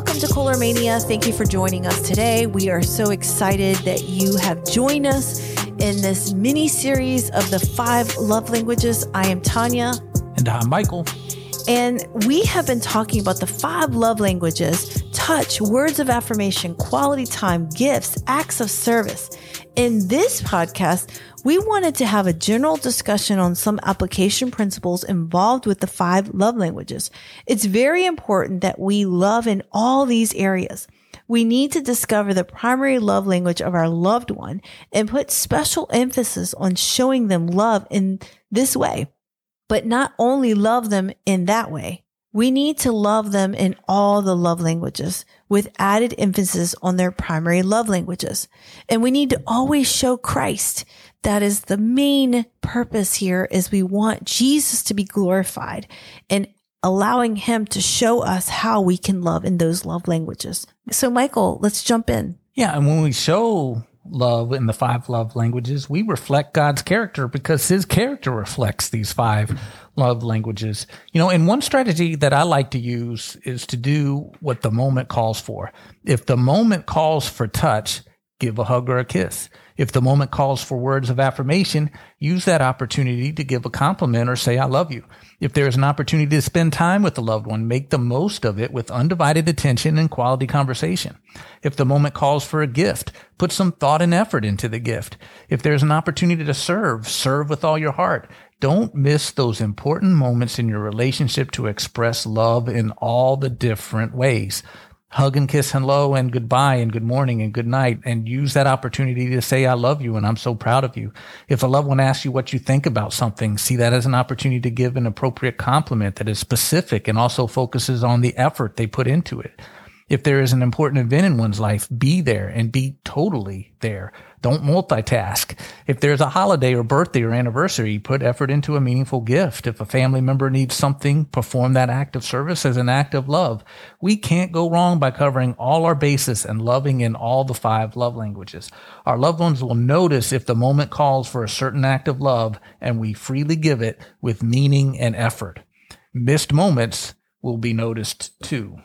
Welcome to Marriage Mania. Thank you for joining us today. We are so excited that you have joined us in this mini series of the five love languages. I am Tanya. And I'm Michael. And we have been talking about the five love languages touch, words of affirmation, quality time, gifts, acts of service. In this podcast, we wanted to have a general discussion on some application principles involved with the five love languages. It's very important that we love in all these areas. We need to discover the primary love language of our loved one and put special emphasis on showing them love in this way, but not only love them in that way. We need to love them in all the love languages with added emphasis on their primary love languages. And we need to always show Christ. That is the main purpose here is we want Jesus to be glorified and allowing him to show us how we can love in those love languages. So Michael, let's jump in. Yeah. And when we show love in the five love languages, we reflect God's character because his character reflects these five love languages. You know, and one strategy that I like to use is to do what the moment calls for. If the moment calls for touch, give a hug or a kiss. If the moment calls for words of affirmation, use that opportunity to give a compliment or say, I love you. If there is an opportunity to spend time with the loved one, make the most of it with undivided attention and quality conversation. If the moment calls for a gift, put some thought and effort into the gift. If there's an opportunity to serve, serve with all your heart. Don't miss those important moments in your relationship to express love in all the different ways hug and kiss hello and goodbye and good morning and good night and use that opportunity to say I love you and I'm so proud of you. If a loved one asks you what you think about something, see that as an opportunity to give an appropriate compliment that is specific and also focuses on the effort they put into it. If there is an important event in one's life, be there and be totally there. Don't multitask. If there's a holiday or birthday or anniversary, put effort into a meaningful gift. If a family member needs something, perform that act of service as an act of love. We can't go wrong by covering all our bases and loving in all the five love languages. Our loved ones will notice if the moment calls for a certain act of love and we freely give it with meaning and effort. Missed moments will be noticed too.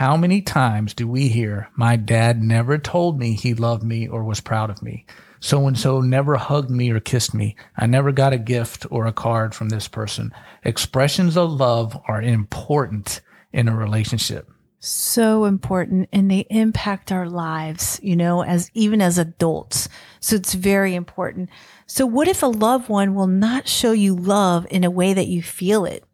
How many times do we hear, my dad never told me he loved me or was proud of me? So and so never hugged me or kissed me. I never got a gift or a card from this person. Expressions of love are important in a relationship. So important and they impact our lives, you know, as even as adults. So it's very important. So what if a loved one will not show you love in a way that you feel it?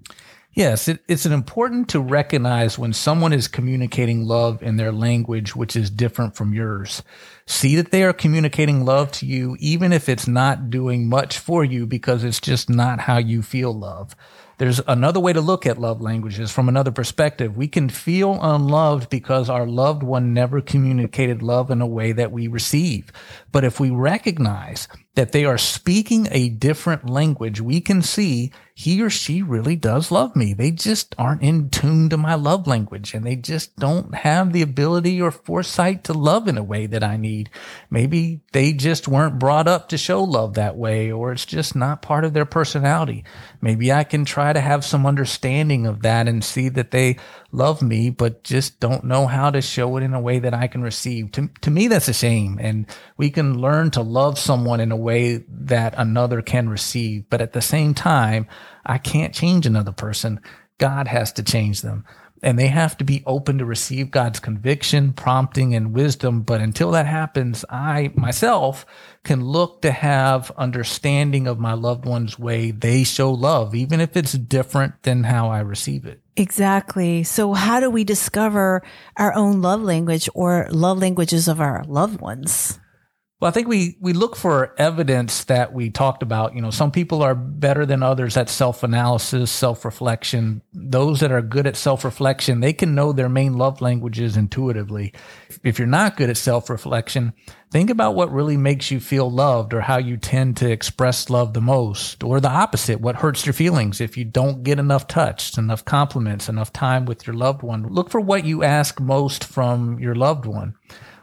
Yes, it, it's important to recognize when someone is communicating love in their language, which is different from yours. See that they are communicating love to you, even if it's not doing much for you because it's just not how you feel love. There's another way to look at love languages from another perspective. We can feel unloved because our loved one never communicated love in a way that we receive. But if we recognize that they are speaking a different language, we can see he or she really does love me. They just aren't in tune to my love language and they just don't have the ability or foresight to love in a way that I need. Maybe they just weren't brought up to show love that way or it's just not part of their personality. Maybe I can try to have some understanding of that and see that they love me, but just don't know how to show it in a way that I can receive. To, to me, that's a shame. And we can learn to love someone in a way that another can receive. But at the same time, I can't change another person. God has to change them. And they have to be open to receive God's conviction, prompting, and wisdom. But until that happens, I myself can look to have understanding of my loved one's way they show love, even if it's different than how I receive it. Exactly. So how do we discover our own love language or love languages of our loved ones? Well, I think we, we look for evidence that we talked about. You know, some people are better than others at self analysis, self reflection. Those that are good at self reflection, they can know their main love languages intuitively. If you're not good at self reflection, think about what really makes you feel loved or how you tend to express love the most or the opposite. What hurts your feelings if you don't get enough touch, enough compliments, enough time with your loved one. Look for what you ask most from your loved one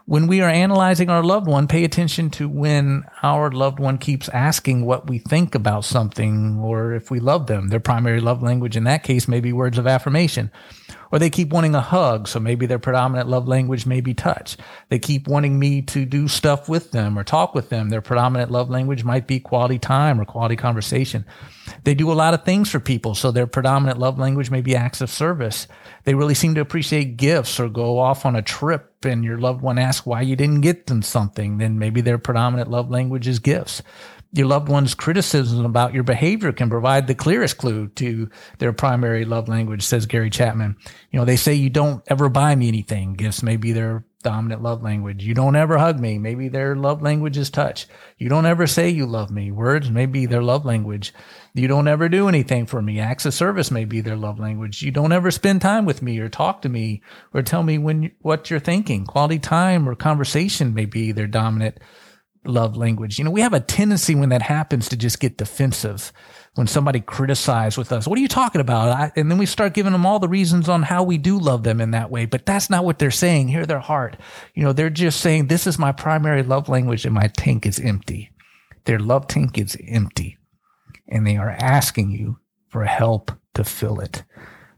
When we are analyzing our loved one, pay attention to when our loved one keeps asking what we think about something or if we love them. Their primary love language in that case may be words of affirmation. Or they keep wanting a hug, so maybe their predominant love language may be touch. They keep wanting me to do stuff with them or talk with them. Their predominant love language might be quality time or quality conversation. They do a lot of things for people, so their predominant love language may be acts of service. They really seem to appreciate gifts or go off on a trip and your loved one asks why you didn't get them something, then maybe their predominant love language is gifts. Your loved one's criticism about your behavior can provide the clearest clue to their primary love language, says Gary Chapman. You know, they say you don't ever buy me anything. Gifts may be their dominant love language. You don't ever hug me. Maybe their love language is touch. You don't ever say you love me. Words may be their love language. You don't ever do anything for me. Acts of service may be their love language. You don't ever spend time with me or talk to me or tell me when what you're thinking. Quality time or conversation may be their dominant love language. You know, we have a tendency when that happens to just get defensive when somebody criticizes with us. What are you talking about? I, and then we start giving them all the reasons on how we do love them in that way. But that's not what they're saying. Hear their heart. You know, they're just saying, this is my primary love language and my tank is empty. Their love tank is empty and they are asking you for help to fill it.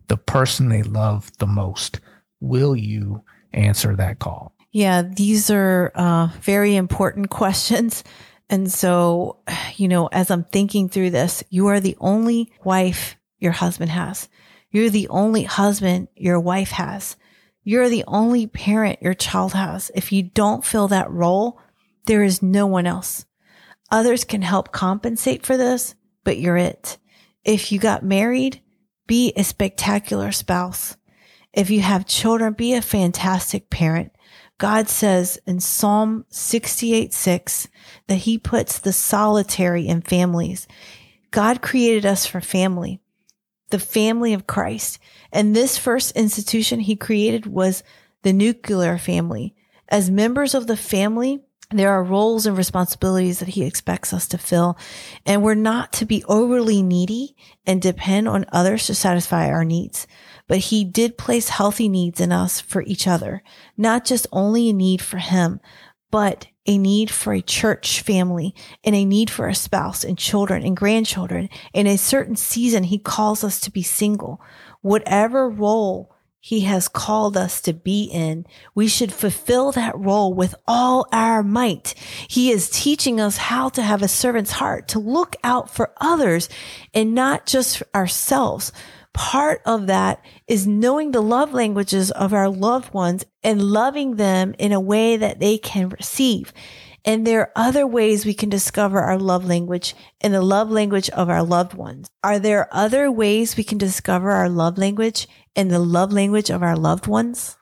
The person they love the most. Will you answer that call? Yeah, these are uh, very important questions. And so, you know, as I'm thinking through this, you are the only wife your husband has. You're the only husband your wife has. You're the only parent your child has. If you don't fill that role, there is no one else. Others can help compensate for this, but you're it. If you got married, be a spectacular spouse. If you have children, be a fantastic parent. God says in Psalm 68 6 that he puts the solitary in families. God created us for family, the family of Christ. And this first institution he created was the nuclear family. As members of the family, there are roles and responsibilities that he expects us to fill. And we're not to be overly needy and depend on others to satisfy our needs but he did place healthy needs in us for each other, not just only a need for him, but a need for a church family and a need for a spouse and children and grandchildren. In a certain season, he calls us to be single. Whatever role he has called us to be in. We should fulfill that role with all our might. He is teaching us how to have a servant's heart, to look out for others and not just ourselves part of that is knowing the love languages of our loved ones and loving them in a way that they can receive. And there are other ways we can discover our love language and the love language of our loved ones. Are there other ways we can discover our love language and the love language of our loved ones?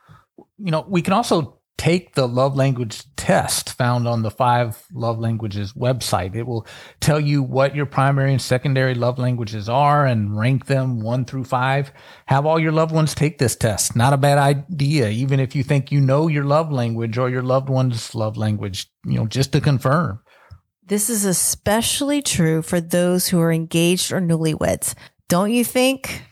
You know, we can also take the love language test found on the five love languages website. It will tell you what your primary and secondary love languages are and rank them one through five. Have all your loved ones take this test. Not a bad idea, even if you think you know your love language or your loved one's love language, you know, just to confirm. This is especially true for those who are engaged or newlyweds. Don't you think?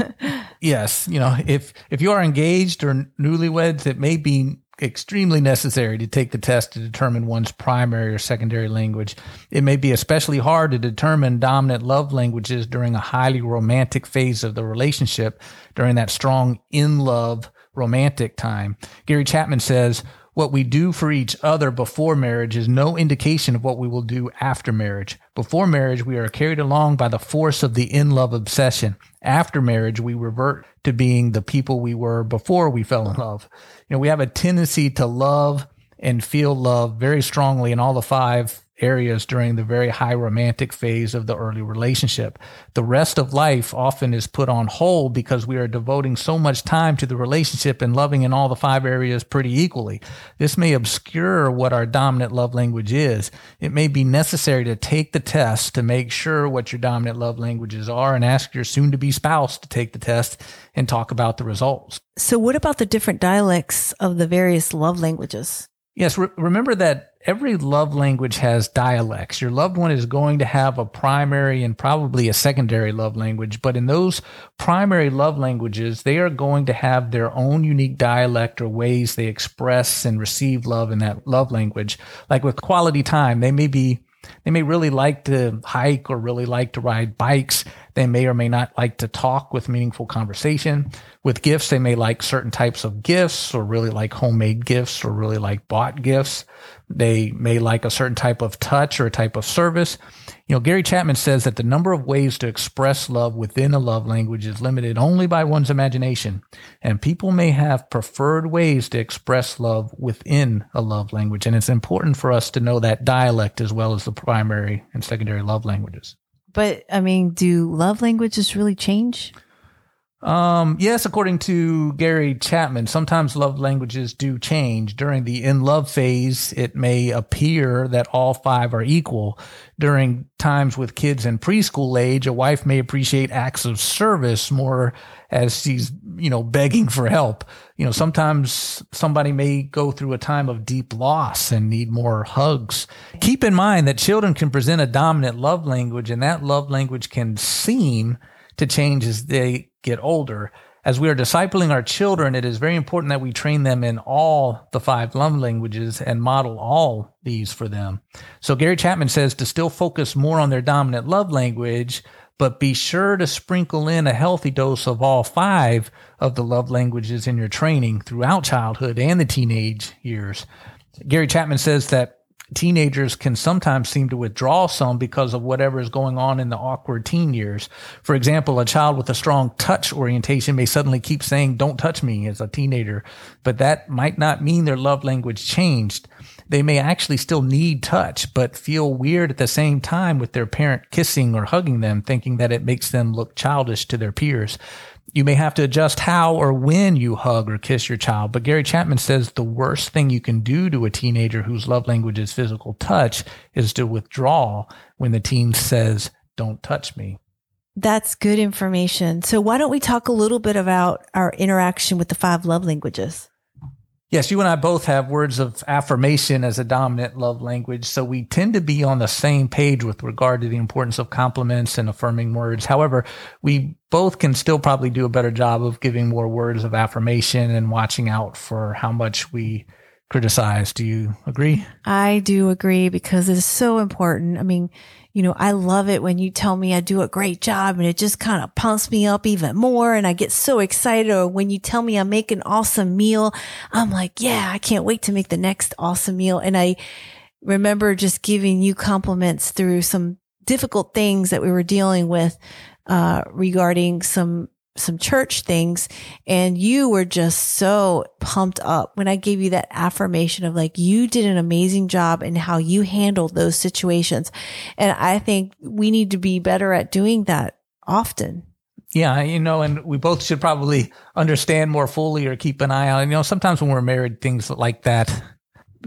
yes. You know, if, if you are engaged or newlyweds, it may be extremely necessary to take the test to determine one's primary or secondary language. It may be especially hard to determine dominant love languages during a highly romantic phase of the relationship, during that strong in love romantic time. Gary Chapman says, what we do for each other before marriage is no indication of what we will do after marriage. Before marriage, we are carried along by the force of the in love obsession. After marriage, we revert to being the people we were before we fell in love. You know, we have a tendency to love and feel love very strongly in all the five areas during the very high romantic phase of the early relationship. The rest of life often is put on hold because we are devoting so much time to the relationship and loving in all the five areas pretty equally. This may obscure what our dominant love language is. It may be necessary to take the test to make sure what your dominant love languages are and ask your soon to be spouse to take the test and talk about the results. So what about the different dialects of the various love languages? Yes, re- remember that every love language has dialects. Your loved one is going to have a primary and probably a secondary love language, but in those primary love languages, they are going to have their own unique dialect or ways they express and receive love in that love language. Like with quality time, they may be they may really like to hike or really like to ride bikes. They may or may not like to talk with meaningful conversation. With gifts, they may like certain types of gifts or really like homemade gifts or really like bought gifts. They may like a certain type of touch or a type of service. You know, Gary Chapman says that the number of ways to express love within a love language is limited only by one's imagination. And people may have preferred ways to express love within a love language. And it's important for us to know that dialect as well as the primary and secondary love languages. But I mean, do love languages really change? Um, yes, according to Gary Chapman, sometimes love languages do change. During the in love phase, it may appear that all five are equal. During times with kids in preschool age, a wife may appreciate acts of service more as she's, you know, begging for help. You know, sometimes somebody may go through a time of deep loss and need more hugs. Keep in mind that children can present a dominant love language and that love language can seem to change as they get older. As we are discipling our children, it is very important that we train them in all the five love languages and model all these for them. So Gary Chapman says to still focus more on their dominant love language, but be sure to sprinkle in a healthy dose of all five of the love languages in your training throughout childhood and the teenage years. Gary Chapman says that teenagers can sometimes seem to withdraw some because of whatever is going on in the awkward teen years. For example, a child with a strong touch orientation may suddenly keep saying, don't touch me as a teenager, but that might not mean their love language changed. They may actually still need touch, but feel weird at the same time with their parent kissing or hugging them, thinking that it makes them look childish to their peers. You may have to adjust how or when you hug or kiss your child, but Gary Chapman says the worst thing you can do to a teenager whose love language is physical touch is to withdraw when the teen says, don't touch me. That's good information. So why don't we talk a little bit about our interaction with the five love languages? Yes, you and I both have words of affirmation as a dominant love language. So we tend to be on the same page with regard to the importance of compliments and affirming words. However, we both can still probably do a better job of giving more words of affirmation and watching out for how much we criticize. Do you agree? I do agree because it is so important. I mean, you know, I love it when you tell me I do a great job and it just kind of pumps me up even more. And I get so excited. Or when you tell me I make an awesome meal, I'm like, yeah, I can't wait to make the next awesome meal. And I remember just giving you compliments through some difficult things that we were dealing with, uh, regarding some some church things and you were just so pumped up when I gave you that affirmation of like, you did an amazing job in how you handled those situations. And I think we need to be better at doing that often. Yeah, you know, and we both should probably understand more fully or keep an eye on. You know, sometimes when we're married, things like that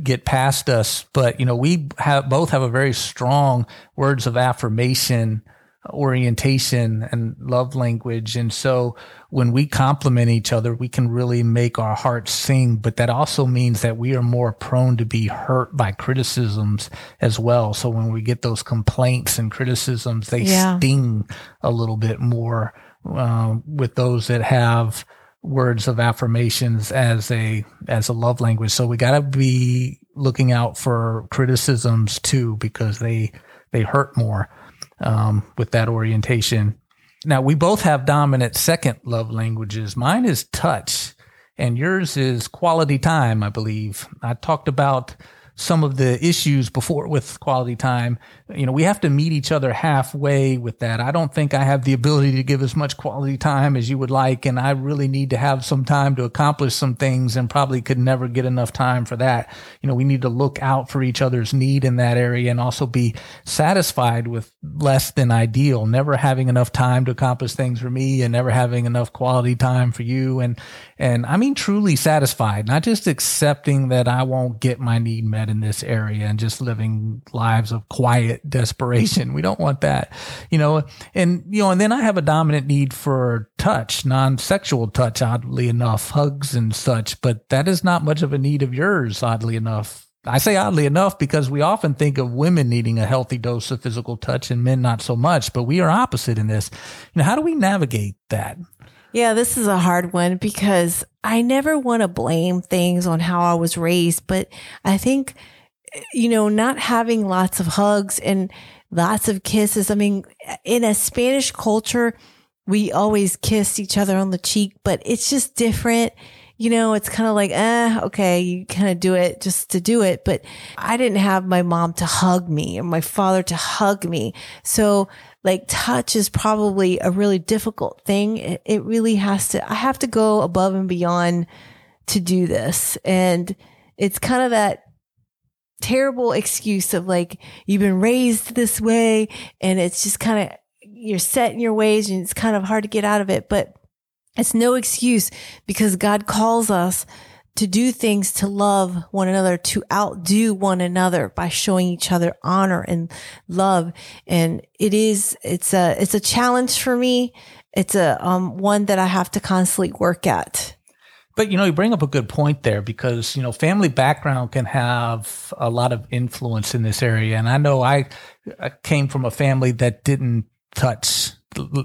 get past us. But you know, we have both have a very strong words of affirmation orientation and love language. And so when we compliment each other, we can really make our hearts sing. But that also means that we are more prone to be hurt by criticisms as well. So when we get those complaints and criticisms, they yeah. sting a little bit more uh, with those that have words of affirmations as a as a love language. So we got to be looking out for criticisms too because they they hurt more um, with that orientation. Now, we both have dominant second love languages. Mine is touch, and yours is quality time, I believe. I talked about some of the issues before with quality time. You know, we have to meet each other halfway with that. I don't think I have the ability to give as much quality time as you would like. And I really need to have some time to accomplish some things and probably could never get enough time for that. You know, we need to look out for each other's need in that area and also be satisfied with less than ideal, never having enough time to accomplish things for me and never having enough quality time for you. And, and I mean, truly satisfied, not just accepting that I won't get my need met in this area and just living lives of quiet desperation. We don't want that, you know, and, you know, and then I have a dominant need for touch, non-sexual touch, oddly enough, hugs and such, but that is not much of a need of yours, oddly enough. I say oddly enough because we often think of women needing a healthy dose of physical touch and men not so much, but we are opposite in this. You know, how do we navigate that? Yeah, this is a hard one because I never want to blame things on how I was raised, but I think, you know, not having lots of hugs and lots of kisses. I mean, in a Spanish culture, we always kiss each other on the cheek, but it's just different you know, it's kind of like, eh, okay, you kind of do it just to do it. But I didn't have my mom to hug me or my father to hug me. So like touch is probably a really difficult thing. It, it really has to, I have to go above and beyond to do this. And it's kind of that terrible excuse of like, you've been raised this way and it's just kind of, you're set in your ways and it's kind of hard to get out of it. But it's no excuse because God calls us to do things to love one another, to outdo one another by showing each other honor and love. And it is, it's a, it's a challenge for me. It's a, um, one that I have to constantly work at. But you know, you bring up a good point there because you know, family background can have a lot of influence in this area. And I know I, I came from a family that didn't touch.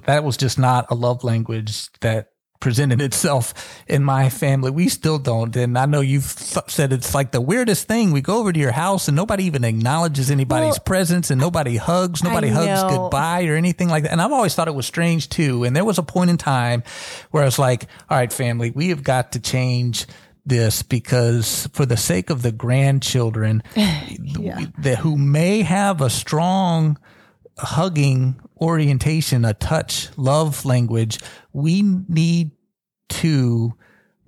That was just not a love language that presented itself in my family. We still don't. And I know you've said it's like the weirdest thing. We go over to your house and nobody even acknowledges anybody's well, presence and nobody hugs, nobody hugs goodbye or anything like that. And I've always thought it was strange too. And there was a point in time where I was like, all right, family, we have got to change this because for the sake of the grandchildren yeah. the, who may have a strong hugging orientation, a touch, love language, we need to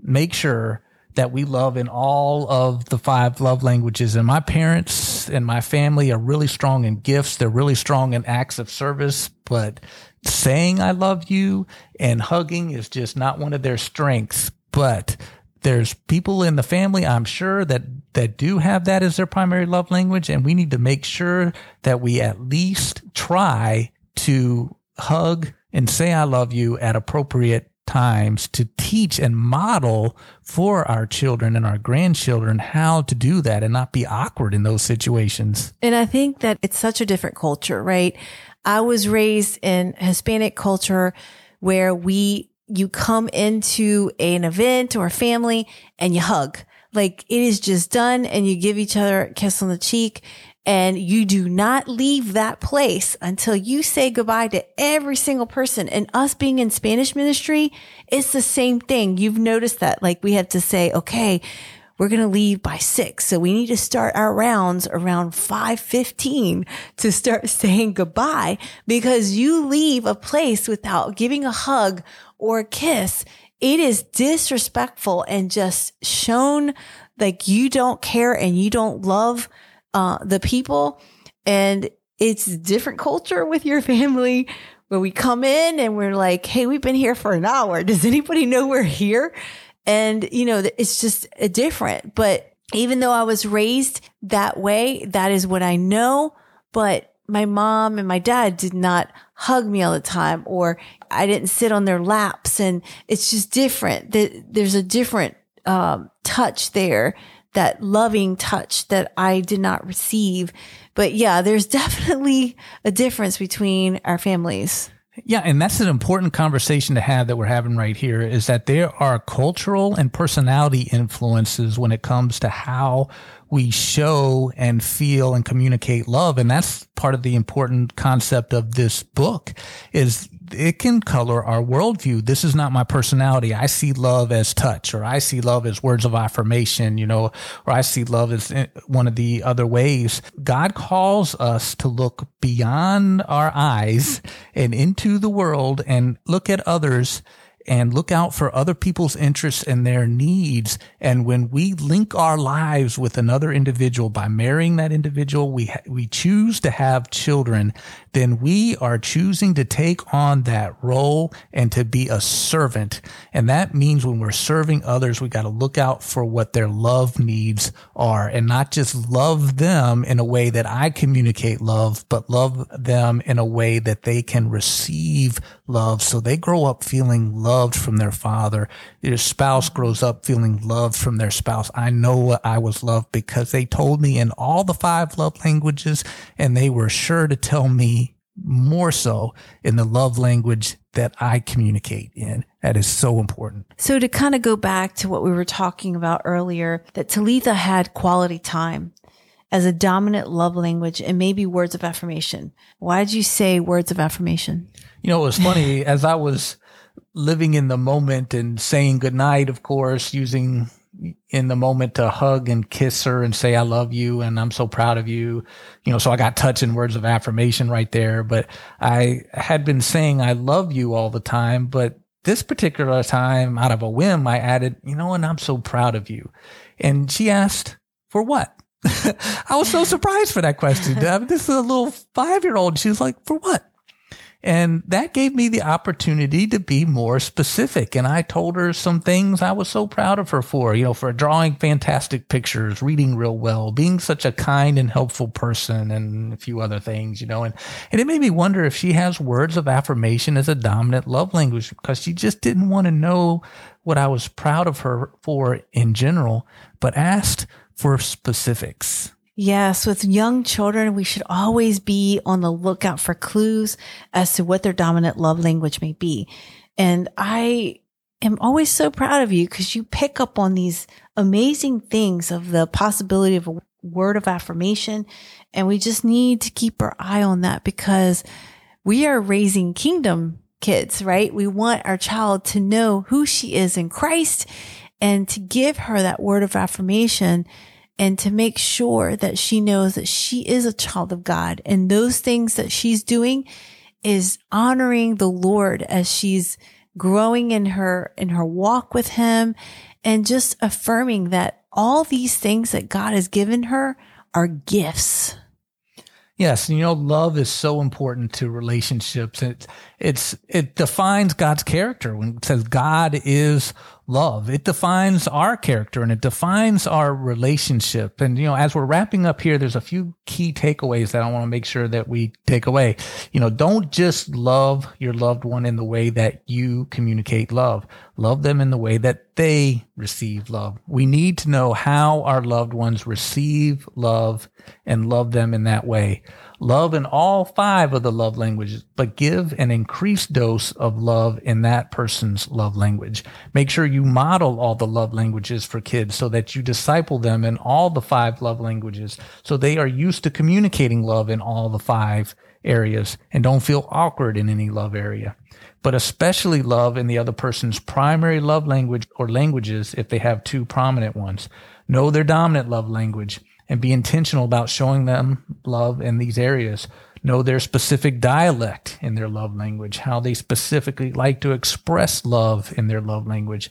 make sure that we love in all of the five love languages. And my parents and my family are really strong in gifts. They're really strong in acts of service, but saying I love you and hugging is just not one of their strengths. But there's people in the family, I'm sure that, that do have that as their primary love language. And we need to make sure that we at least try to hug and say I love you at appropriate times to teach and model for our children and our grandchildren how to do that and not be awkward in those situations. And I think that it's such a different culture, right? I was raised in Hispanic culture where we, you come into an event or a family and you hug. Like it is just done and you give each other a kiss on the cheek and you do not leave that place until you say goodbye to every single person. And us being in Spanish ministry, it's the same thing. You've noticed that. Like we have to say, okay, we're going to leave by six. So we need to start our rounds around 515 to start saying goodbye because you leave a place without giving a hug or a kiss. It is disrespectful and just shown like you don't care and you don't love uh, the people and it's different culture with your family where we come in and we're like, Hey, we've been here for an hour. Does anybody know we're here? And, you know, it's just different. But even though I was raised that way, that is what I know. But my mom and my dad did not hug me all the time or I didn't sit on their laps and it's just different. that There's a different um, touch there that loving touch that I did not receive. But yeah, there's definitely a difference between our families. Yeah, and that's an important conversation to have that we're having right here is that there are cultural and personality influences when it comes to how we show and feel and communicate love. And that's part of the important concept of this book is it can color our worldview. This is not my personality. I see love as touch, or I see love as words of affirmation, you know, or I see love as eh, one of the other ways. God calls us to look beyond our eyes and into the world and look at others and look out for other people's interests and their needs. And when we link our lives with another individual by marrying that individual, we, ha- we choose to have children, then we are choosing to take on that role and to be a servant. And that means when we're serving others, we got to look out for what their love needs are and not just love them in a way that I communicate love, but love them in a way that they can receive love. So they grow up feeling loved from their father. Their spouse grows up feeling loved from their spouse. I know what I was loved because they told me in all the five love languages and they were sure to tell me more so in the love language that I communicate in. That is so important. So to kind of go back to what we were talking about earlier, that Talitha had quality time as a dominant love language and maybe words of affirmation. Why did you say words of affirmation? You know, it was funny as I was living in the moment and saying goodnight, of course, using in the moment to hug and kiss her and say, I love you and I'm so proud of you. You know, so I got touching words of affirmation right there. But I had been saying, I love you all the time. But this particular time, out of a whim, I added, you know, and I'm so proud of you. And she asked, for what? I was so surprised for that question. this is a little five year old. She was like, for what? And that gave me the opportunity to be more specific. And I told her some things I was so proud of her for, you know, for drawing fantastic pictures, reading real well, being such a kind and helpful person and a few other things, you know, and, and it made me wonder if she has words of affirmation as a dominant love language because she just didn't want to know what I was proud of her for in general, but asked for specifics. Yes, with young children, we should always be on the lookout for clues as to what their dominant love language may be. And I am always so proud of you because you pick up on these amazing things of the possibility of a word of affirmation. And we just need to keep our eye on that because we are raising kingdom kids, right? We want our child to know who she is in Christ and to give her that word of affirmation and to make sure that she knows that she is a child of God and those things that she's doing is honoring the Lord as she's growing in her, in her walk with him and just affirming that all these things that God has given her are gifts. Yes, you know, love is so important to relationships. It, it's it defines God's character when it says God is love. It defines our character and it defines our relationship. And, you know, as we're wrapping up here, there's a few key takeaways that I want to make sure that we take away. You know, don't just love your loved one in the way that you communicate love. Love them in the way that they receive love. We need to know how our loved ones receive love and love them in that way. Love in all five of the love languages, but give an increased dose of love in that person's love language. Make sure you model all the love languages for kids so that you disciple them in all the five love languages so they are used to communicating love in all the five areas and don't feel awkward in any love area. But especially love in the other person's primary love language or languages if they have two prominent ones. Know their dominant love language and be intentional about showing them love in these areas. Know their specific dialect in their love language, how they specifically like to express love in their love language.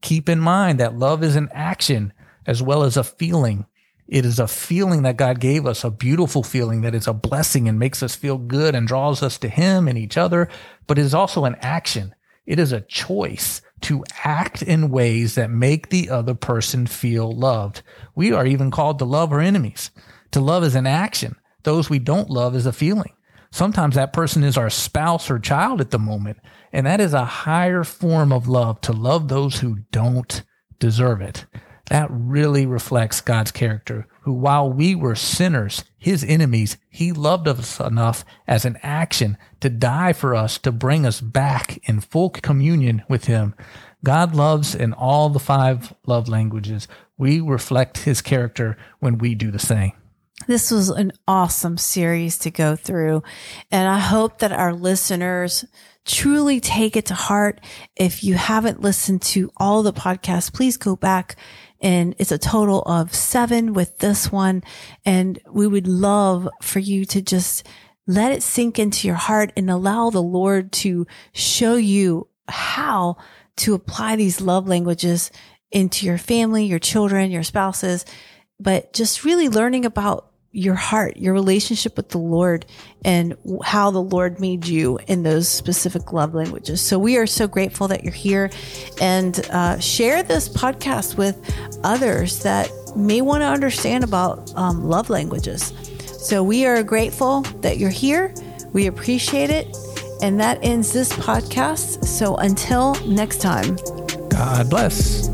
Keep in mind that love is an action as well as a feeling. It is a feeling that God gave us, a beautiful feeling that is a blessing and makes us feel good and draws us to Him and each other, but it is also an action. It is a choice to act in ways that make the other person feel loved. We are even called to love our enemies. To love is an action. Those we don't love is a feeling. Sometimes that person is our spouse or child at the moment. And that is a higher form of love to love those who don't deserve it. That really reflects God's character, who while we were sinners, his enemies, he loved us enough as an action to die for us, to bring us back in full communion with him. God loves in all the five love languages. We reflect his character when we do the same. This was an awesome series to go through. And I hope that our listeners truly take it to heart. If you haven't listened to all the podcasts, please go back and it's a total of seven with this one. And we would love for you to just let it sink into your heart and allow the Lord to show you how to apply these love languages into your family, your children, your spouses, but just really learning about your heart, your relationship with the Lord and how the Lord made you in those specific love languages. So we are so grateful that you're here and uh, share this podcast with others that may want to understand about um, love languages. So we are grateful that you're here. We appreciate it. And that ends this podcast. So until next time, God bless.